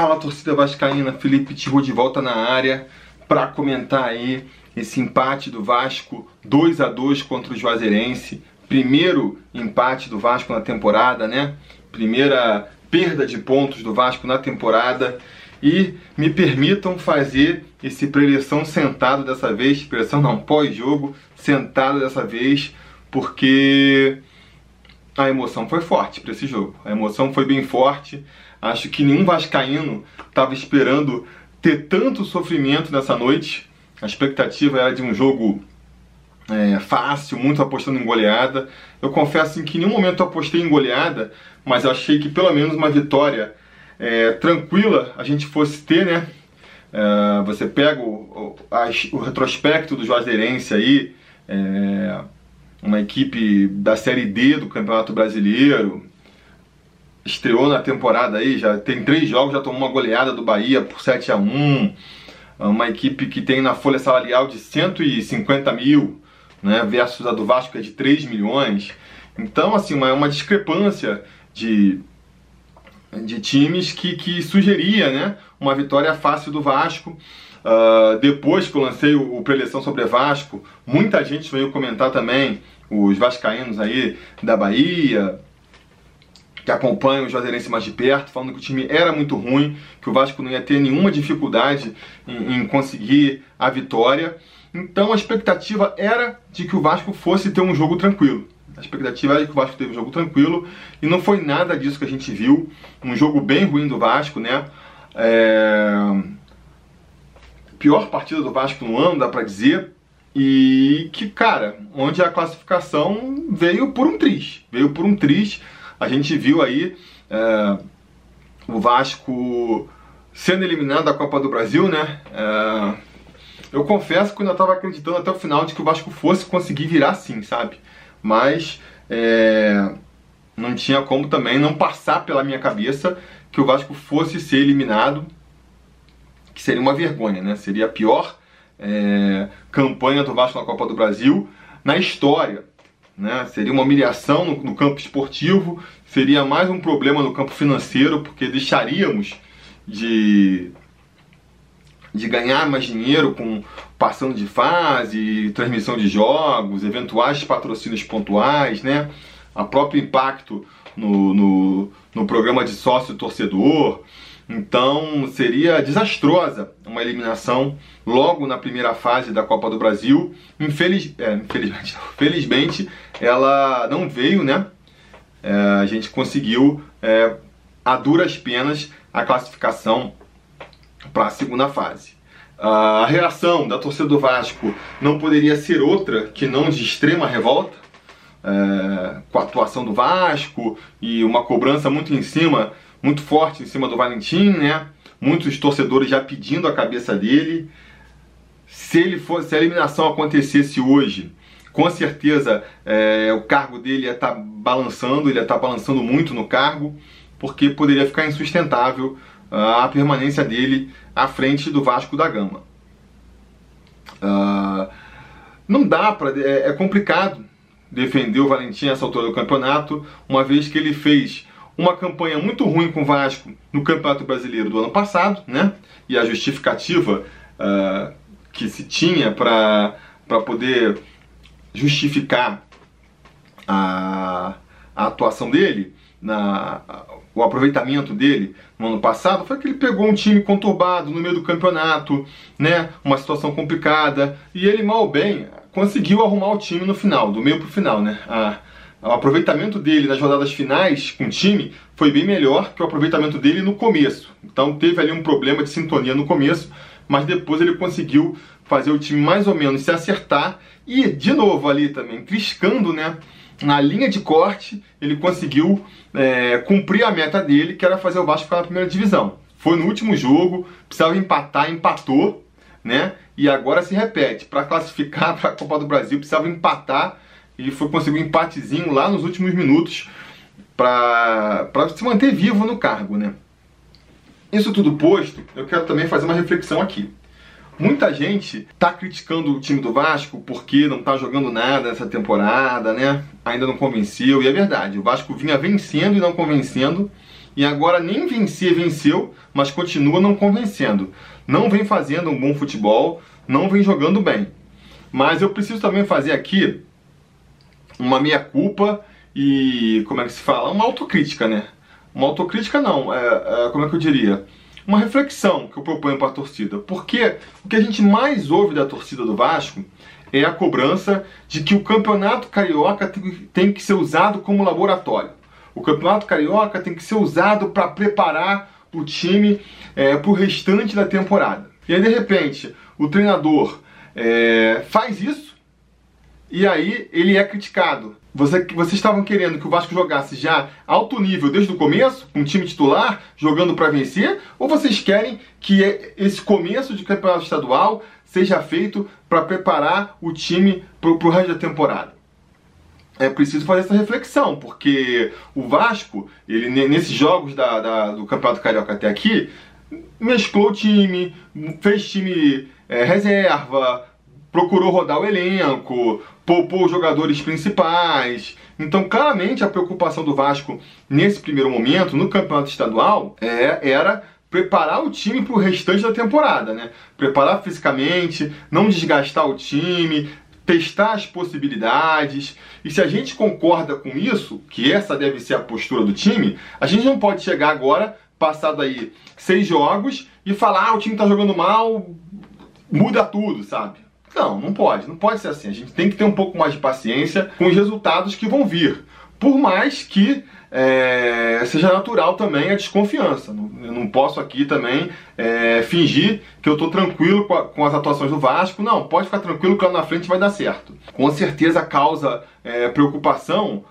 Fala torcida vascaína, Felipe Tiru de volta na área para comentar aí esse empate do Vasco 2 a 2 contra o Juazeirense. Primeiro empate do Vasco na temporada, né? Primeira perda de pontos do Vasco na temporada. E me permitam fazer esse preleção sentado dessa vez, preleção não, pós-jogo, sentado dessa vez, porque a emoção foi forte para esse jogo. A emoção foi bem forte. Acho que nenhum vascaíno estava esperando ter tanto sofrimento nessa noite. A expectativa era de um jogo é, fácil, muito apostando em goleada. Eu confesso que em nenhum momento eu apostei em goleada, mas achei que pelo menos uma vitória é, tranquila a gente fosse ter, né? É, você pega o, o, o, retrospecto do Juazeirense aí, é, uma equipe da Série D do Campeonato Brasileiro, estreou na temporada aí, já tem três jogos, já tomou uma goleada do Bahia por 7 a 1 uma equipe que tem na folha salarial de 150 mil, né, versus a do Vasco que é de 3 milhões. Então, assim, uma, uma discrepância de, de times que, que sugeria né, uma vitória fácil do Vasco. Uh, depois que eu lancei o, o preleção sobre Vasco, muita gente veio comentar também, os vascaínos aí da Bahia, que acompanham o Juazeirense mais de perto, falando que o time era muito ruim, que o Vasco não ia ter nenhuma dificuldade em, em conseguir a vitória. Então a expectativa era de que o Vasco fosse ter um jogo tranquilo. A expectativa era que o Vasco teve um jogo tranquilo e não foi nada disso que a gente viu. Um jogo bem ruim do Vasco, né? É pior partida do Vasco no ano, dá para dizer. E que, cara, onde a classificação veio por um triz. Veio por um triz. A gente viu aí é, o Vasco sendo eliminado da Copa do Brasil, né? É, eu confesso que eu ainda estava acreditando até o final de que o Vasco fosse conseguir virar sim, sabe? Mas é, não tinha como também não passar pela minha cabeça que o Vasco fosse ser eliminado que seria uma vergonha, né? Seria a pior é, campanha do Vasco na Copa do Brasil na história. Né? Seria uma humilhação no, no, campo esportivo, seria mais um problema no campo financeiro, porque deixaríamos de, de ganhar mais dinheiro com passando de fase, transmissão de jogos, eventuais patrocínios pontuais, né? a próprio impacto no, no, no programa de sócio torcedor. Então seria desastrosa uma eliminação logo na primeira fase da Copa do Brasil. Infeliz, é, infelizmente, felizmente ela não veio, né? É, a gente conseguiu é, a duras penas a classificação para a segunda fase. A reação da torcida do Vasco não poderia ser outra que não de extrema revolta é, com a atuação do Vasco e uma cobrança muito em cima muito forte em cima do Valentim, né? Muitos torcedores já pedindo a cabeça dele. Se ele fosse, se a eliminação acontecesse hoje, com certeza é, o cargo dele ia estar tá balançando, ele ia estar tá balançando muito no cargo, porque poderia ficar insustentável uh, a permanência dele à frente do Vasco da Gama. Uh, não dá para. É, é complicado defender o Valentim essa altura do campeonato, uma vez que ele fez uma campanha muito ruim com o Vasco no Campeonato Brasileiro do ano passado, né? E a justificativa uh, que se tinha para poder justificar a, a atuação dele, na, o aproveitamento dele no ano passado foi que ele pegou um time conturbado no meio do campeonato, né? Uma situação complicada e ele mal bem conseguiu arrumar o time no final, do meio para o final, né? A, o aproveitamento dele nas rodadas finais com o time foi bem melhor que o aproveitamento dele no começo. Então teve ali um problema de sintonia no começo, mas depois ele conseguiu fazer o time mais ou menos se acertar e de novo ali também, triscando, né? Na linha de corte, ele conseguiu é, cumprir a meta dele, que era fazer o Vasco ficar na primeira divisão. Foi no último jogo, precisava empatar, empatou, né? E agora se repete. Para classificar para a Copa do Brasil, precisava empatar e foi conseguir um empatezinho lá nos últimos minutos para se manter vivo no cargo, né? Isso tudo posto, eu quero também fazer uma reflexão aqui. Muita gente tá criticando o time do Vasco porque não tá jogando nada nessa temporada, né? Ainda não convenceu, e é verdade. O Vasco vinha vencendo e não convencendo, e agora nem vencer venceu, mas continua não convencendo. Não vem fazendo um bom futebol, não vem jogando bem. Mas eu preciso também fazer aqui uma meia-culpa e, como é que se fala? Uma autocrítica, né? Uma autocrítica não, é, é, como é que eu diria? Uma reflexão que eu proponho para a torcida. Porque o que a gente mais ouve da torcida do Vasco é a cobrança de que o campeonato carioca tem que ser usado como laboratório. O campeonato carioca tem que ser usado para preparar o time é, para o restante da temporada. E aí, de repente, o treinador é, faz isso e aí ele é criticado. Você, vocês estavam querendo que o Vasco jogasse já alto nível desde o começo, com um time titular, jogando para vencer? Ou vocês querem que esse começo de campeonato estadual seja feito para preparar o time para o resto da temporada? É preciso fazer essa reflexão, porque o Vasco, ele nesses jogos da, da, do Campeonato Carioca até aqui, mesclou o time, fez time é, reserva, procurou rodar o elenco, poupou os jogadores principais. Então, claramente, a preocupação do Vasco nesse primeiro momento, no campeonato estadual, é, era preparar o time para o restante da temporada, né? Preparar fisicamente, não desgastar o time, testar as possibilidades. E se a gente concorda com isso, que essa deve ser a postura do time, a gente não pode chegar agora, passado aí seis jogos, e falar: ah, o time está jogando mal, muda tudo, sabe? Não, não pode, não pode ser assim. A gente tem que ter um pouco mais de paciência com os resultados que vão vir. Por mais que é, seja natural também a desconfiança. Eu não posso aqui também é, fingir que eu estou tranquilo com, a, com, as atuações do Vasco. Não, pode ficar tranquilo que lá na frente vai dar certo. Com certeza causa é, preocupação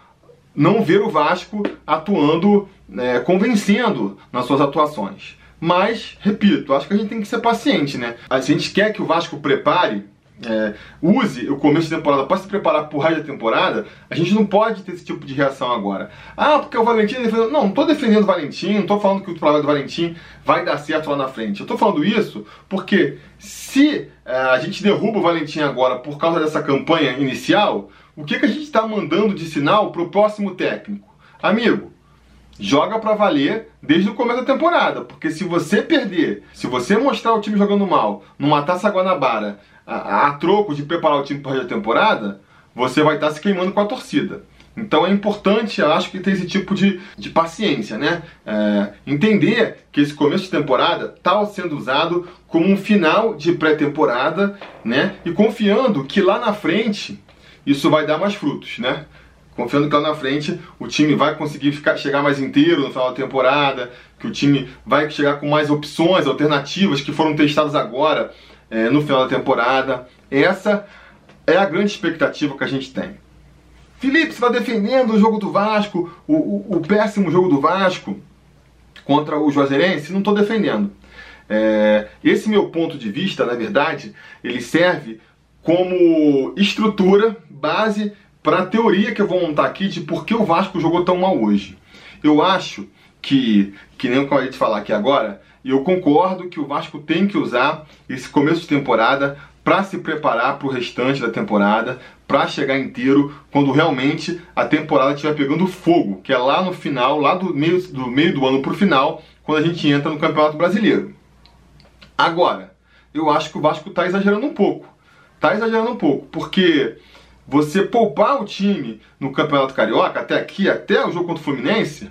não ver o Vasco atuando, é, convencendo nas suas atuações. Mas, repito, acho que a gente tem que ser paciente, né? A gente quer que o Vasco prepare é, use o começo da temporada para se preparar para o raio da temporada, a gente não pode ter esse tipo de reação agora. Ah, porque o Valentim defendeu. Não, não estou defendendo o Valentim, não estou falando que o trabalho do Valentim vai dar certo lá na frente. Eu estou falando isso porque se é, a gente derruba o Valentim agora por causa dessa campanha inicial, o que, que a gente está mandando de sinal para o próximo técnico? Amigo, joga para valer desde o começo da temporada, porque se você perder, se você mostrar o time jogando mal numa Taça Guanabara, a, a troco de preparar o time para a temporada, você vai estar se queimando com a torcida. Então é importante, eu acho que ter esse tipo de, de paciência, né? É, entender que esse começo de temporada está sendo usado como um final de pré-temporada, né? E confiando que lá na frente isso vai dar mais frutos, né? Confiando que lá na frente o time vai conseguir ficar, chegar mais inteiro no final da temporada, que o time vai chegar com mais opções, alternativas que foram testadas agora é, no final da temporada. Essa é a grande expectativa que a gente tem. Felipe, você está defendendo o jogo do Vasco, o, o, o, péssimo jogo do Vasco contra o Juazeirense? Não estou defendendo. É, esse meu ponto de vista, na verdade, ele serve como estrutura, base para a teoria que eu vou montar aqui de por que o Vasco jogou tão mal hoje. Eu acho que, que nem eu acabei de falar aqui agora, e eu concordo que o Vasco tem que usar esse começo de temporada para se preparar para o restante da temporada, para chegar inteiro quando realmente a temporada estiver pegando fogo, que é lá no final, lá do meio do, meio do ano para o final, quando a gente entra no Campeonato Brasileiro. Agora, eu acho que o Vasco está exagerando um pouco. Está exagerando um pouco, porque você poupar o time no Campeonato Carioca, até aqui, até o jogo contra o Fluminense,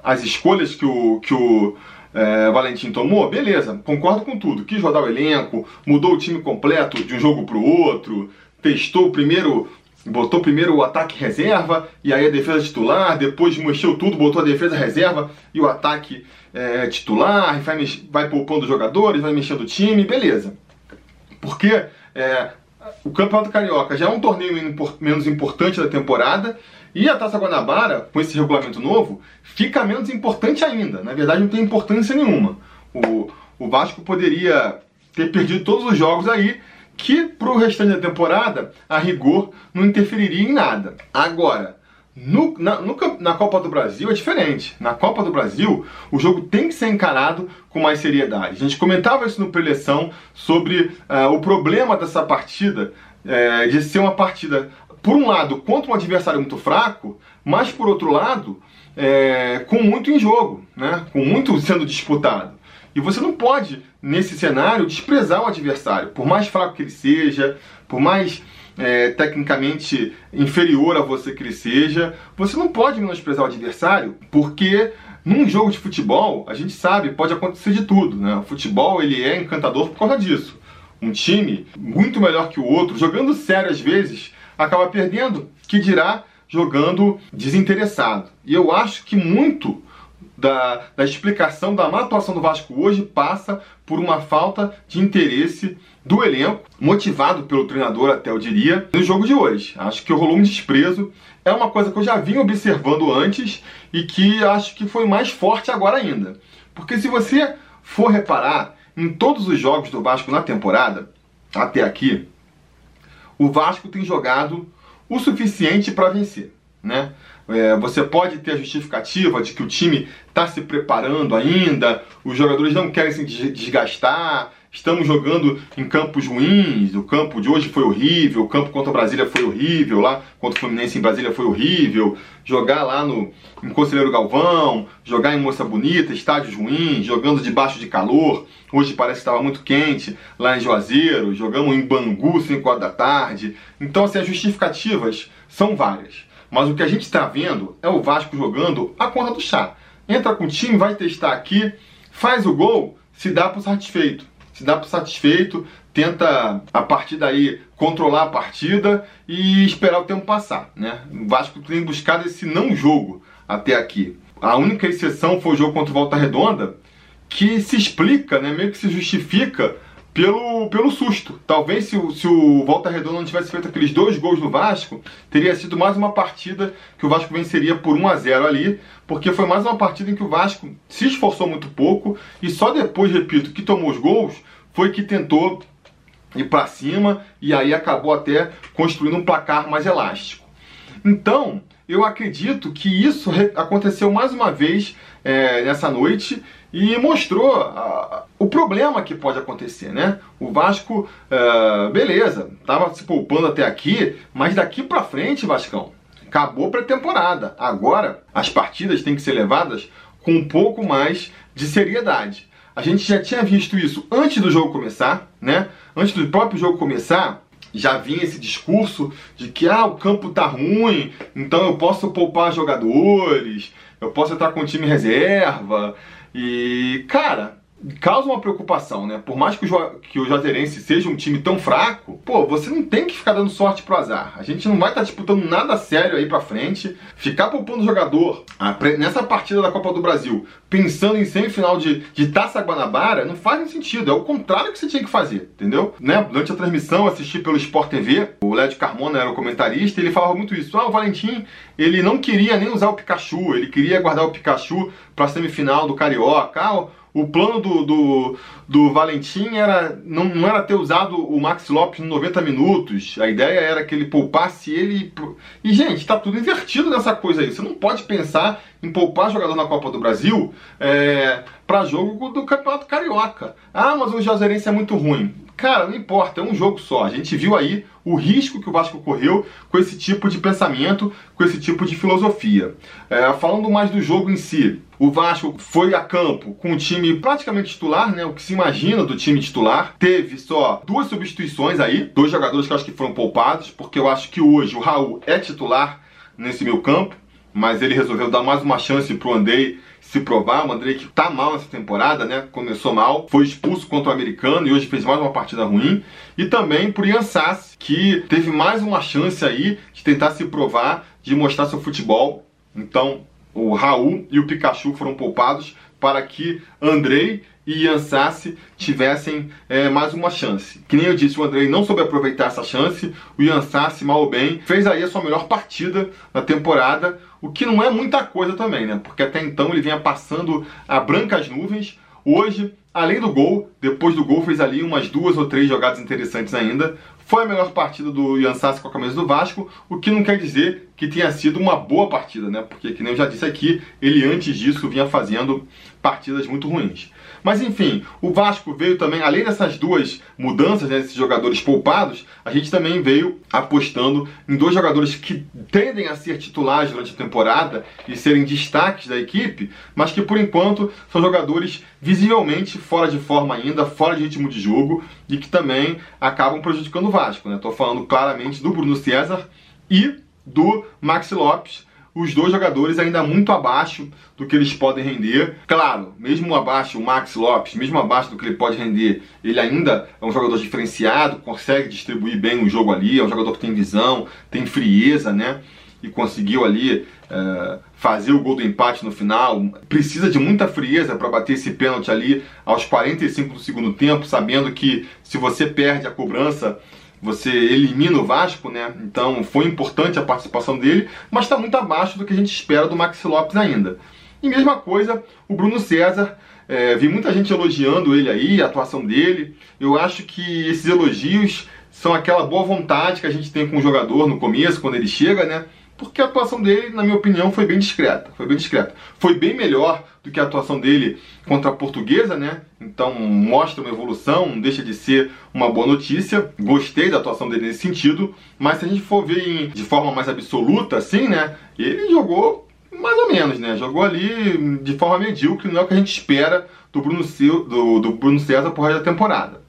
as escolhas que o, que o é, Valentim tomou, beleza, concordo com tudo. Quis rodar o elenco, mudou o time completo de um jogo para o outro, testou primeiro, botou primeiro o ataque reserva e aí a defesa titular, depois mexeu tudo, botou a defesa reserva e o ataque é, titular, vai, vai poupando jogadores, vai mexendo o time, beleza. Porque é, o Campeonato Carioca já é um torneio menos importante da temporada e a Taça Guanabara, com esse regulamento novo, fica menos importante ainda. Na verdade, não tem importância nenhuma. O, o Vasco poderia ter perdido todos os jogos aí, que para o restante da temporada, a rigor, não interferiria em nada. Agora, no, na, no, na, Copa do Brasil é diferente. Na Copa do Brasil, o jogo tem que ser encarado com mais seriedade. A gente comentava isso no preleção sobre uh, o problema dessa partida, uh, de ser uma partida por um lado, contra um adversário muito fraco, mas por outro lado, é, com muito em jogo, né? com muito sendo disputado. E você não pode, nesse cenário, desprezar o adversário, por mais fraco que ele seja, por mais é, tecnicamente inferior a você que ele seja, você não pode menosprezar o adversário, porque num jogo de futebol, a gente sabe, pode acontecer de tudo. Né? O futebol ele é encantador por causa disso. Um time muito melhor que o outro, jogando sério às vezes, acaba perdendo, que dirá jogando desinteressado. E eu acho que muito da, da explicação da má atuação do Vasco hoje passa por uma falta de interesse do elenco, motivado pelo treinador, até eu diria, no jogo de hoje. Acho que rolou um desprezo. É uma coisa que eu já vinha observando antes e que acho que foi mais forte agora ainda. Porque se você for reparar em todos os jogos do Vasco na temporada, até aqui, o Vasco tem jogado o suficiente para vencer. Né? É, você pode ter a justificativa de que o time está se preparando ainda, os jogadores não querem se desgastar, estamos jogando em campos ruins, o campo de hoje foi horrível, o campo contra Brasília foi horrível, lá contra o Fluminense em Brasília foi horrível, jogar lá no em Conselheiro Galvão, jogar em Moça Bonita, estádios ruins, jogando debaixo de calor, hoje parece que estava muito quente, lá em Juazeiro, jogamos em Bangu 5 horas da tarde, então assim, as justificativas são várias. Mas o que a gente está vendo é o Vasco jogando a conta do chá. Entra com o time, vai testar aqui, faz o gol, se dá por satisfeito. Se dá por satisfeito, tenta a partir daí controlar a partida e esperar o tempo passar. Né? O Vasco tem buscado esse não jogo até aqui. A única exceção foi o jogo contra o Volta Redonda, que se explica, né, meio que se justifica pelo, pelo susto. Talvez se o, se o Volta Redonda não tivesse feito aqueles dois gols no Vasco, teria sido mais uma partida que o Vasco venceria por 1 a 0 ali, porque foi mais uma partida em que o Vasco se esforçou muito pouco e só depois, repito, que tomou os gols, foi que tentou ir para cima e aí acabou até construindo um placar mais elástico. Então, eu acredito que isso aconteceu mais uma vez é, nessa noite e mostrou a, o problema que pode acontecer, né? O Vasco, uh, beleza, estava se poupando até aqui, mas daqui para frente, Vascão, acabou pré-temporada. Agora, as partidas têm que ser levadas com um pouco mais de seriedade. A gente já tinha visto isso antes do jogo começar, né? Antes do próprio jogo começar, já vinha esse discurso de que ah, o campo tá ruim, então eu posso poupar jogadores, eu posso entrar com o time reserva. E, cara, causa uma preocupação, né? Por mais que o, que o Juazeirense seja um time tão fraco, pô, você não tem que ficar dando sorte pro azar. A gente não vai estar tá disputando nada sério aí pra frente. Ficar poupando o jogador nessa partida da Copa do Brasil, pensando em semifinal de, de Taça Guanabara, não faz sentido. É o contrário que você tinha que fazer, entendeu? Né? Durante a transmissão, assisti pelo Sport TV, o Lédio Carmona era o comentarista, ele falava muito isso. Ah, o Valentim, ele não queria nem usar o Pikachu, ele queria guardar o Pikachu pra semifinal do Carioca. Ah, o plano do, do, do Valentim era não, não, era ter usado o Max Lopes em 90 minutos. A ideia era que ele poupasse ele. E, gente, tá tudo invertido nessa coisa aí. Você não pode pensar em poupar jogador na Copa do Brasil é, para jogo do Campeonato Carioca. Ah, mas o Juazeirense é muito ruim. Cara, não importa, é um jogo só. A gente viu aí o risco que o Vasco correu com esse tipo de pensamento, com esse tipo de filosofia. É, falando mais do jogo em si, o Vasco foi a campo com o time praticamente titular, né? O que se imagina do time titular. Teve só duas substituições aí, dois jogadores que eu acho que foram poupados, porque eu acho que hoje o Raul é titular nesse meu campo, mas ele resolveu dar mais uma chance pro Andrei se provar. O Andrei que tá mal nessa temporada, né? Começou mal, foi expulso contra o americano e hoje fez mais uma partida ruim. E também por Ian Sassi, que teve mais uma chance aí de tentar se provar, de mostrar seu futebol. Então, o Raul e o Pikachu foram poupados para que Andrei e Ian Sassi tivessem é, mais uma chance. Que nem eu disse, o Andrei não soube aproveitar essa chance, o Ian Sassi, mal ou bem, fez aí a sua melhor partida na temporada, o que não é muita coisa também, né? Porque até então ele vinha passando a brancas nuvens. Hoje, além do gol, depois do gol fez ali umas duas ou três jogadas interessantes ainda. Foi a melhor partida do Ian Sassi com a camisa do Vasco, o que não quer dizer que tenha sido uma boa partida, né? Porque, que nem eu já disse aqui, ele antes disso vinha fazendo partidas muito ruins. Mas enfim, o Vasco veio também, além dessas duas mudanças, né, desses jogadores poupados, a gente também veio apostando em dois jogadores que tendem a ser titulares durante a temporada e serem destaques da equipe, mas que por enquanto são jogadores visivelmente fora de forma ainda, fora de ritmo de jogo e que também acabam prejudicando o Vasco. Estou né? falando claramente do Bruno César e do Maxi Lopes, os dois jogadores ainda muito abaixo do que eles podem render. Claro, mesmo abaixo, o Max Lopes, mesmo abaixo do que ele pode render, ele ainda é um jogador diferenciado, consegue distribuir bem o jogo ali, é um jogador que tem visão, tem frieza, né? E conseguiu ali é, fazer o gol do empate no final. Precisa de muita frieza para bater esse pênalti ali aos 45 do segundo tempo, sabendo que se você perde a cobrança você elimina o Vasco, né? Então foi importante a participação dele, mas está muito abaixo do que a gente espera do Maxi Lopes ainda. E mesma coisa, o Bruno César. É, vi muita gente elogiando ele aí, a atuação dele. Eu acho que esses elogios são aquela boa vontade que a gente tem com o jogador no começo, quando ele chega, né? Porque a atuação dele, na minha opinião, foi bem discreta. Foi bem discreta. Foi bem melhor do que a atuação dele contra a portuguesa, né? Então mostra uma evolução, não deixa de ser uma boa notícia. Gostei da atuação dele nesse sentido, mas se a gente for ver em, de forma mais absoluta, assim, né? Ele jogou mais ou menos, né? Jogou ali de forma medíocre, não é o que a gente espera do Bruno, do, do Bruno César por resto da temporada.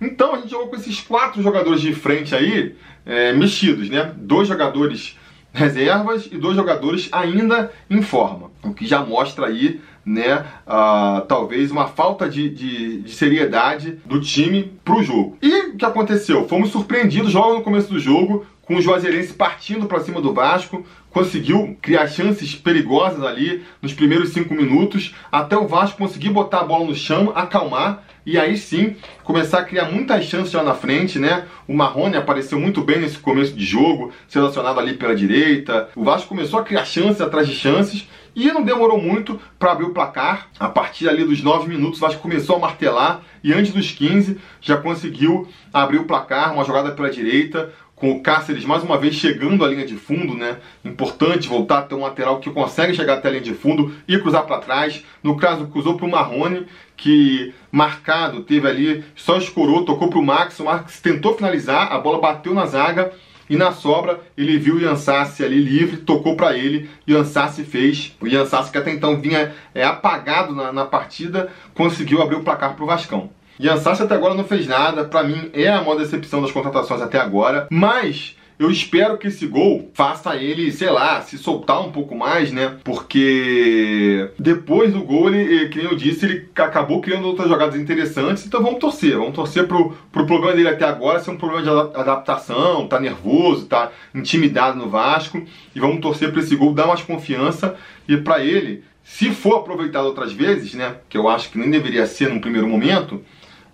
Então a gente jogou com esses quatro jogadores de frente aí, é, mexidos, né? Dois jogadores reservas e dois jogadores ainda em forma, o que já mostra aí, né, uh, talvez uma falta de, de, de seriedade do time para o jogo. E o que aconteceu? Fomos surpreendidos logo no começo do jogo com o Juazeirense partindo para cima do Vasco, conseguiu criar chances perigosas ali nos primeiros cinco minutos, até o Vasco conseguir botar a bola no chão, acalmar e aí sim começar a criar muitas chances lá na frente, né? O Marrone apareceu muito bem nesse começo de jogo, selecionado ali pela direita. O Vasco começou a criar chances atrás de chances e não demorou muito para abrir o placar. A partir ali dos 9 minutos, o Vasco começou a martelar e antes dos 15 já conseguiu abrir o placar, uma jogada pela direita com o Cáceres mais uma vez chegando à linha de fundo, né? Importante voltar a ter um lateral que consegue chegar até a linha de fundo e cruzar para trás. No caso, cruzou para o Marrone, que marcado, teve ali, só escorou, tocou para o Max. O Max tentou finalizar, a bola bateu na zaga e na sobra ele viu o Yansassi ali livre, tocou para ele Yansassi fez. O Yansassi, que até então vinha é, apagado na, na partida, conseguiu abrir o placar para o Vascão. Ian Sassi até agora não fez nada, para mim é a maior decepção das contratações até agora, mas eu espero que esse gol faça ele, sei lá, se soltar um pouco mais, né? Porque depois do gol, ele, que nem eu disse, ele acabou criando outras jogadas interessantes. Então vamos torcer, vamos torcer pro, pro problema dele até agora ser um problema de adaptação, tá nervoso, tá intimidado no Vasco. E vamos torcer para esse gol dar mais confiança e para ele, se for aproveitado outras vezes, né? Que eu acho que nem deveria ser num primeiro momento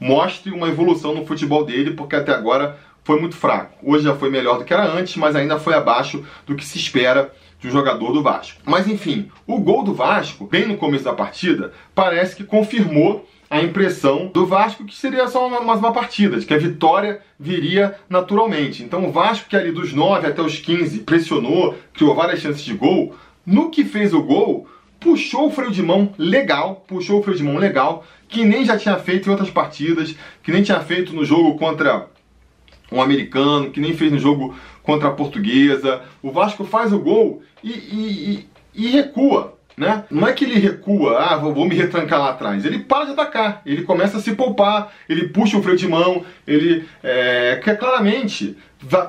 mostre uma evolução no futebol dele, porque até agora foi muito fraco. Hoje já foi melhor do que era antes, mas ainda foi abaixo do que se espera de um jogador do Vasco. Mas enfim, o gol do Vasco, bem no começo da partida, parece que confirmou a impressão do Vasco que seria só mais uma partida, de que a vitória viria naturalmente. Então o Vasco, que ali dos 9 até os 15 pressionou, criou várias chances de gol, no que fez o gol, puxou o freio de mão legal, puxou o freio de mão legal, que nem já tinha feito em outras partidas, que nem tinha feito no jogo contra um americano, que nem fez no jogo contra a portuguesa. O Vasco faz o gol e, e, e, e recua. Né? Não é que ele recua, ah, vou me retrancar lá atrás. Ele para de atacar, ele começa a se poupar, ele puxa o freio de mão, ele é, quer claramente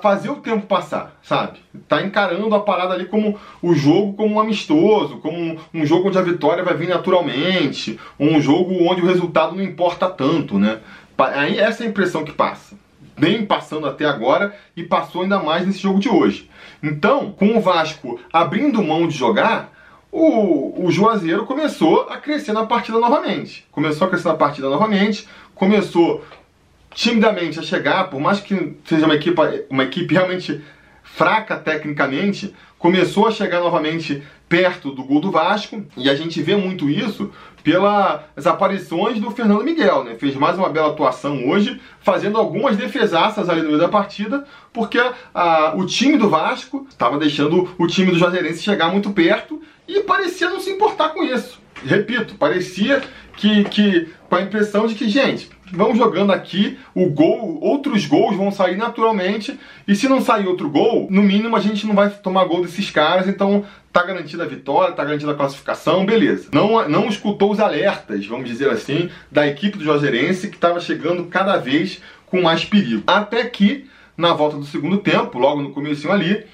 fazer o tempo passar, sabe? Tá encarando a parada ali como o jogo como um amistoso, como um, um jogo onde a vitória vai vir naturalmente, um jogo onde o resultado não importa tanto, né? Aí essa é a impressão que passa. Bem passando até agora e passou ainda mais nesse jogo de hoje. Então, com o Vasco abrindo mão de jogar, o, o Juazeiro começou a crescer na partida novamente. Começou a crescer na partida novamente, começou timidamente a chegar, por mais que seja uma equipe, uma equipe realmente fraca tecnicamente, começou a chegar novamente perto do gol do Vasco, e a gente vê muito isso pelas aparições do Fernando Miguel, né? Fez mais uma bela atuação hoje, fazendo algumas defesaças ali no meio da partida, porque a, o time do Vasco estava deixando o time do Juazeirense chegar muito perto e parecia não se importar com isso. Repito, parecia que, que com a impressão de que, gente, vão jogando aqui, o gol, outros gols vão sair naturalmente, e se não sair outro gol, no mínimo a gente não vai tomar gol desses caras, então tá garantida a vitória, tá garantida a classificação, beleza. Não, não escutou os alertas, vamos dizer assim, da equipe do Juazeirense que estava chegando cada vez com mais perigo. Até que, na volta do segundo tempo, logo no começo ali,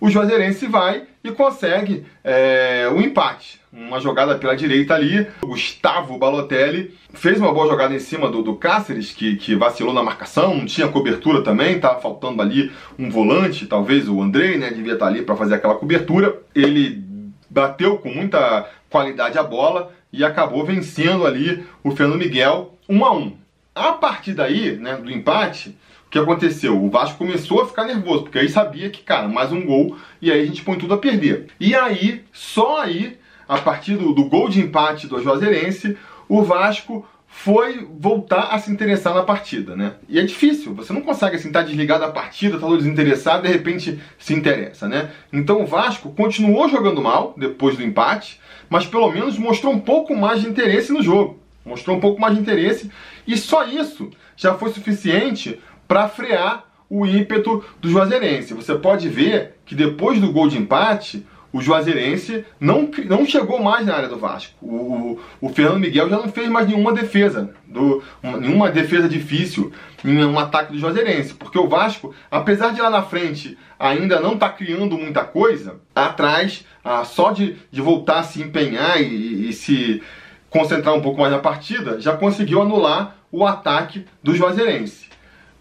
o Juazeirense vai e consegue é, o empate. Uma jogada pela direita ali, o Gustavo Balotelli fez uma boa jogada em cima do, do Cáceres, que, que vacilou na marcação, não tinha cobertura também, estava faltando ali um volante, talvez o Andrei, né, devia estar ali para fazer aquela cobertura. Ele bateu com muita qualidade a bola e acabou vencendo ali o Fernando Miguel 1 a 1. A partir daí, né, do empate, o que aconteceu? O Vasco começou a ficar nervoso, porque aí sabia que, cara, mais um gol e aí a gente põe tudo a perder. E aí, só aí, a partir do, do gol de empate do Juazeirense, o Vasco foi voltar a se interessar na partida, né? E é difícil, você não consegue assim estar tá desligado da partida, estar tá desinteressado, de repente se interessa, né? Então o Vasco continuou jogando mal depois do empate, mas pelo menos mostrou um pouco mais de interesse no jogo. Mostrou um pouco mais de interesse e só isso já foi suficiente para frear o ímpeto do Juazeirense. Você pode ver que depois do gol de empate, o Juazeirense não, não chegou mais na área do Vasco. O, o, Fernando Miguel já não fez mais nenhuma defesa, do, uma, nenhuma defesa difícil em um ataque do Juazeirense. Porque o Vasco, apesar de lá na frente ainda não estar tá criando muita coisa, atrás, ah, só de, de voltar a se empenhar e, e se concentrar um pouco mais na partida, já conseguiu anular o ataque do Juazeirense.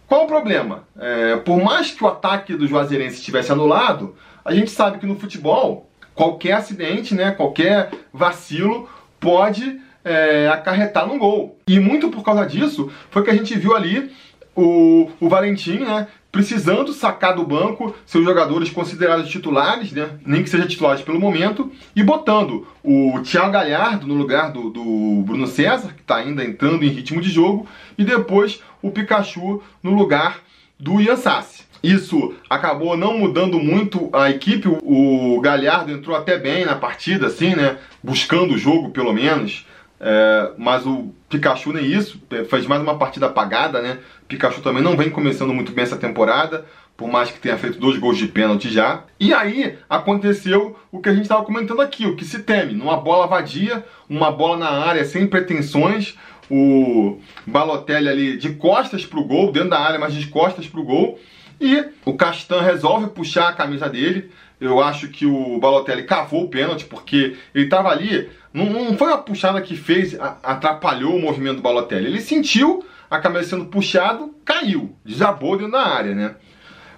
Qual o problema? É, por mais que o ataque do Juazeirense estivesse anulado, a gente sabe que no futebol, qualquer acidente, né, qualquer vacilo pode é, acarretar num gol. E muito por causa disso foi que a gente viu ali o, o Valentim, né, precisando sacar do banco seus jogadores considerados titulares, né, nem que sejam titulares pelo momento, e botando o Thiago Galhardo no lugar do, do Bruno César, que está ainda entrando em ritmo de jogo, e depois o Pikachu no lugar do Ian Sassi. Isso acabou não mudando muito a equipe. O Galhardo entrou até bem na partida, assim, né? Buscando o jogo, pelo menos. É, mas o Pikachu nem isso, é, fez mais uma partida apagada, né? Pikachu também não vem começando muito bem essa temporada, por mais que tenha feito dois gols de pênalti já. E aí aconteceu o que a gente estava comentando aqui, o que se teme, numa bola vadia, uma bola na área sem pretensões, o Balotelli ali de costas pro gol, dentro da área, mas de costas pro gol. E o Castan resolve puxar a camisa dele. Eu acho que o Balotelli cavou o pênalti, porque ele estava ali. Não, não, foi a puxada que fez, atrapalhou o movimento do Balotelli. Ele sentiu a camisa sendo puxado, caiu, desabou dentro da área, né?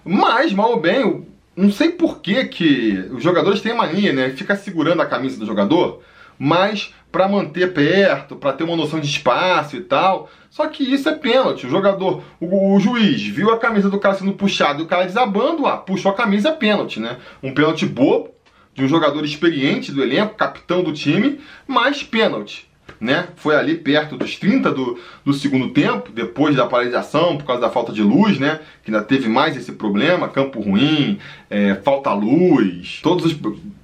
Mas, mal ou bem, não sei por que, que os jogadores têm mania, né? Fica segurando a camisa do jogador mas para manter perto, para ter uma noção de espaço e tal. Só que isso é pênalti. O jogador, o, o, juiz viu a camisa do cara sendo puxado e o cara desabando, ah, puxou a camisa, é pênalti, né? Um pênalti bobo de um jogador experiente do elenco, capitão do time, mas pênalti. Né? Foi ali perto dos 30 do, do segundo tempo, depois da paralisação, por causa da falta de luz, né? Que ainda teve mais esse problema, campo ruim, é, falta luz, todos os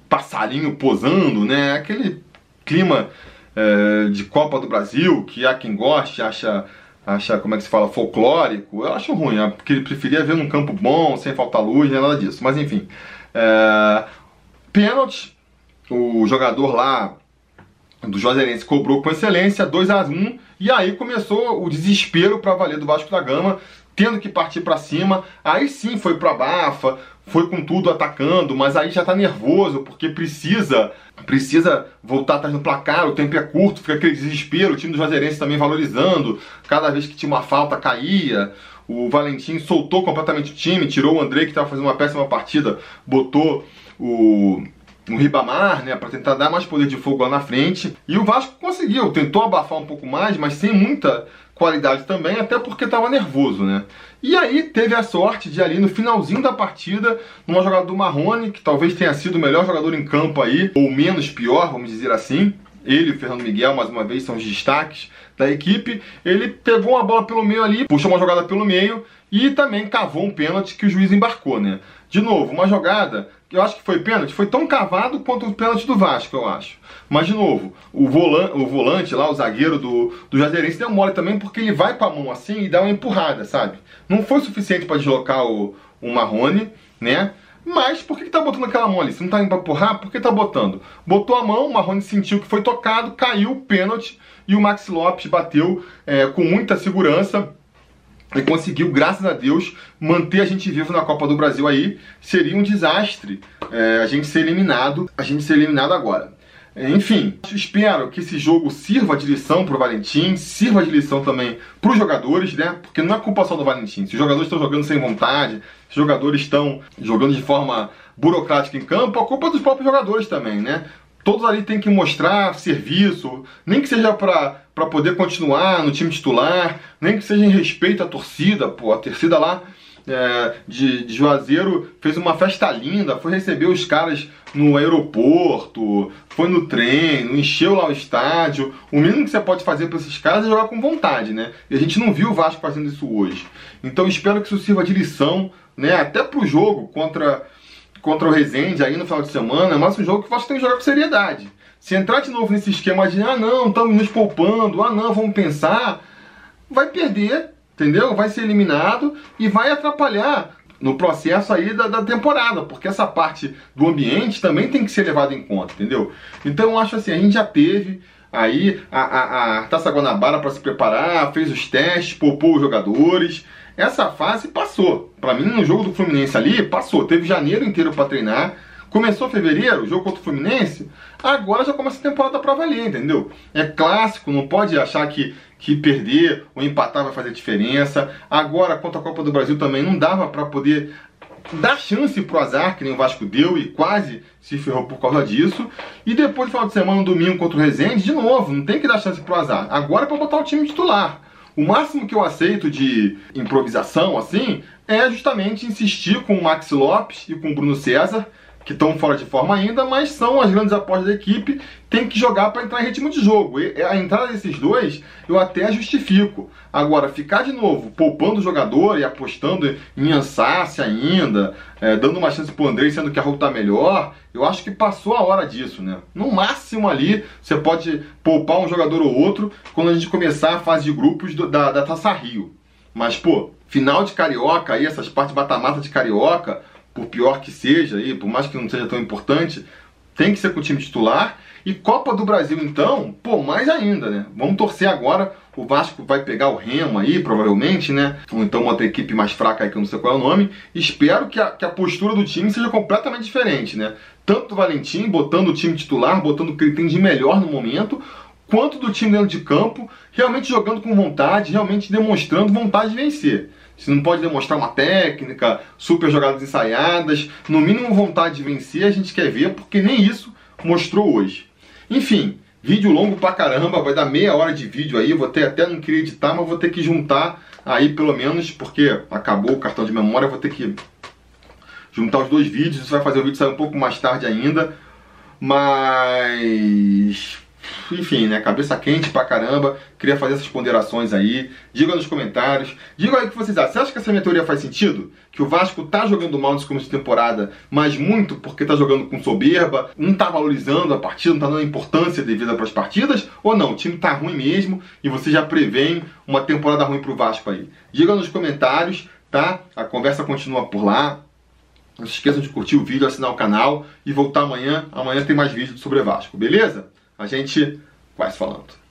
passarinhos posando, né? Aquele clima é, de Copa do Brasil, que há quem goste, acha, acha, como é que se fala, folclórico, eu acho ruim, é porque ele preferia ver num campo bom, sem faltar luz, nada disso. Mas enfim, é, pênalti, o jogador lá do Juazeirense cobrou com excelência, 2 a 1 e aí começou o desespero para valer do Vasco da Gama, tendo que partir para cima. Aí sim foi pro abafa, foi com tudo atacando, mas aí já tá nervoso porque precisa precisa voltar atrás no placar, o tempo é curto, fica aquele desespero, o time do Juazeirense também valorizando, cada vez que tinha uma falta caía. O Valentim soltou completamente o time, tirou o André que estava fazendo uma péssima partida, botou o no Ribamar, né, para tentar dar mais poder de fogo lá na frente. E o Vasco conseguiu, tentou abafar um pouco mais, mas sem muita qualidade também, até porque estava nervoso, né? E aí teve a sorte de ali no finalzinho da partida, numa jogada do Marrone, que talvez tenha sido o melhor jogador em campo aí, ou menos pior, vamos dizer assim. Ele e o Fernando Miguel, mais uma vez, são os destaques da equipe. Ele pegou uma bola pelo meio ali, puxou uma jogada pelo meio e também cavou um pênalti que o juiz embarcou, né? De novo, uma jogada eu acho que foi pênalti, foi tão cavado quanto o pênalti do Vasco, eu acho. Mas, de novo, o volante, o volante lá, o zagueiro do, do Jazeirense deu mole também porque ele vai com a mão assim e dá uma empurrada, sabe? Não foi suficiente para deslocar o, o Marrone, né? Mas por que, que tá botando aquela mão ali? Se não tá indo pra empurrar, por que tá botando? Botou a mão, o Marrone sentiu que foi tocado, caiu, pênalti, e o Max Lopes bateu é, com muita segurança e conseguiu, graças a Deus, manter a gente vivo na Copa do Brasil aí. Seria um desastre é, a gente ser eliminado, a gente ser eliminado agora. Enfim, espero que esse jogo sirva de lição para o Valentim, sirva de lição também para os jogadores, né? Porque não é culpa só do Valentim. Se os jogadores estão jogando sem vontade, se os jogadores estão jogando de forma burocrática em campo, a culpa é dos próprios jogadores também, né? Todos ali têm que mostrar serviço, nem que seja para poder continuar no time titular, nem que seja em respeito à torcida, pô, a torcida lá é, de, de Juazeiro fez uma festa linda, foi receber os caras no aeroporto, foi no trem, encheu lá o estádio. O mínimo que você pode fazer para esses caras é jogar com vontade, né? E a gente não viu o Vasco fazendo isso hoje. Então espero que isso sirva de lição, né? Até pro jogo contra, contra o Resende aí no final de semana, mas um jogo que o Vasco tem que jogar com seriedade. Se entrar de novo nesse esquema de ah não, estamos nos poupando, ah não, vamos pensar, vai perder entendeu? Vai ser eliminado e vai atrapalhar no processo aí da, da, temporada, porque essa parte do ambiente também tem que ser levada em conta, entendeu? Então eu acho assim, a gente já teve aí a, a, a Taça Guanabara para se preparar, fez os testes, poupou os jogadores. Essa fase passou. Para mim, no jogo do Fluminense ali, passou. Teve janeiro inteiro para treinar. Começou fevereiro, jogo contra o Fluminense, agora já começa a temporada para valer, entendeu? É clássico, não pode achar que, que perder ou empatar vai fazer diferença. Agora, contra a Copa do Brasil também, não dava para poder dar chance pro azar, que nem o Vasco deu e quase se ferrou por causa disso. E depois, final de semana, no domingo contra o Rezende, de novo, não tem que dar chance pro azar. Agora é para botar o time titular. O máximo que eu aceito de improvisação, assim, é justamente insistir com o Max Lopes e com o Bruno César que estão fora de forma ainda, mas são as grandes apostas da equipe, tem que jogar para entrar em ritmo de jogo. E a entrada desses dois eu até justifico. Agora, ficar de novo poupando o jogador e apostando em Ansácia ainda, é, dando uma chance pro Andrei, sendo que a Hulk tá melhor, eu acho que passou a hora disso, né? No máximo ali, você pode poupar um jogador ou outro quando a gente começar a fase de grupos do, da, da Taça Rio. Mas, pô, final de Carioca aí, essas partes mata-mata de Carioca, por pior que seja, aí, por mais que não seja tão importante, tem que ser com o time titular. E Copa do Brasil, então, pô, mais ainda, né? Vamos torcer agora. O Vasco vai pegar o Remo aí, provavelmente, né? Ou então uma outra equipe mais fraca aí que eu não sei qual é o nome. Espero que a, que a postura do time seja completamente diferente, né? Tanto do Valentim, botando o time titular, botando o que ele tem de melhor no momento, quanto do time dentro de campo, realmente jogando com vontade, realmente demonstrando vontade de vencer. Você não pode demonstrar uma técnica, super jogadas ensaiadas, no mínimo vontade de vencer a gente quer ver, porque nem isso mostrou hoje. Enfim, vídeo longo pra caramba, vai dar meia hora de vídeo aí, vou ter até não queria editar, mas vou ter que juntar aí pelo menos, porque acabou o cartão de memória, vou ter que juntar os dois vídeos, isso vai fazer o vídeo sair um pouco mais tarde ainda, mas enfim, né? Cabeça quente pra caramba. Queria fazer essas ponderações aí. Diga nos comentários. Diga aí o que vocês acham. Você acha que essa minha teoria faz sentido? Que o Vasco tá jogando mal nesse começo de temporada, mas muito porque tá jogando com soberba, não tá valorizando a partida, não tá dando importância devida para as partidas? Ou não? O time tá ruim mesmo e você já prevê uma temporada ruim pro Vasco aí? Diga nos comentários, tá? A conversa continua por lá. Não se esqueçam de curtir o vídeo, assinar o canal e voltar amanhã. Amanhã tem mais vídeo sobre Vasco, beleza? A gente vai falando.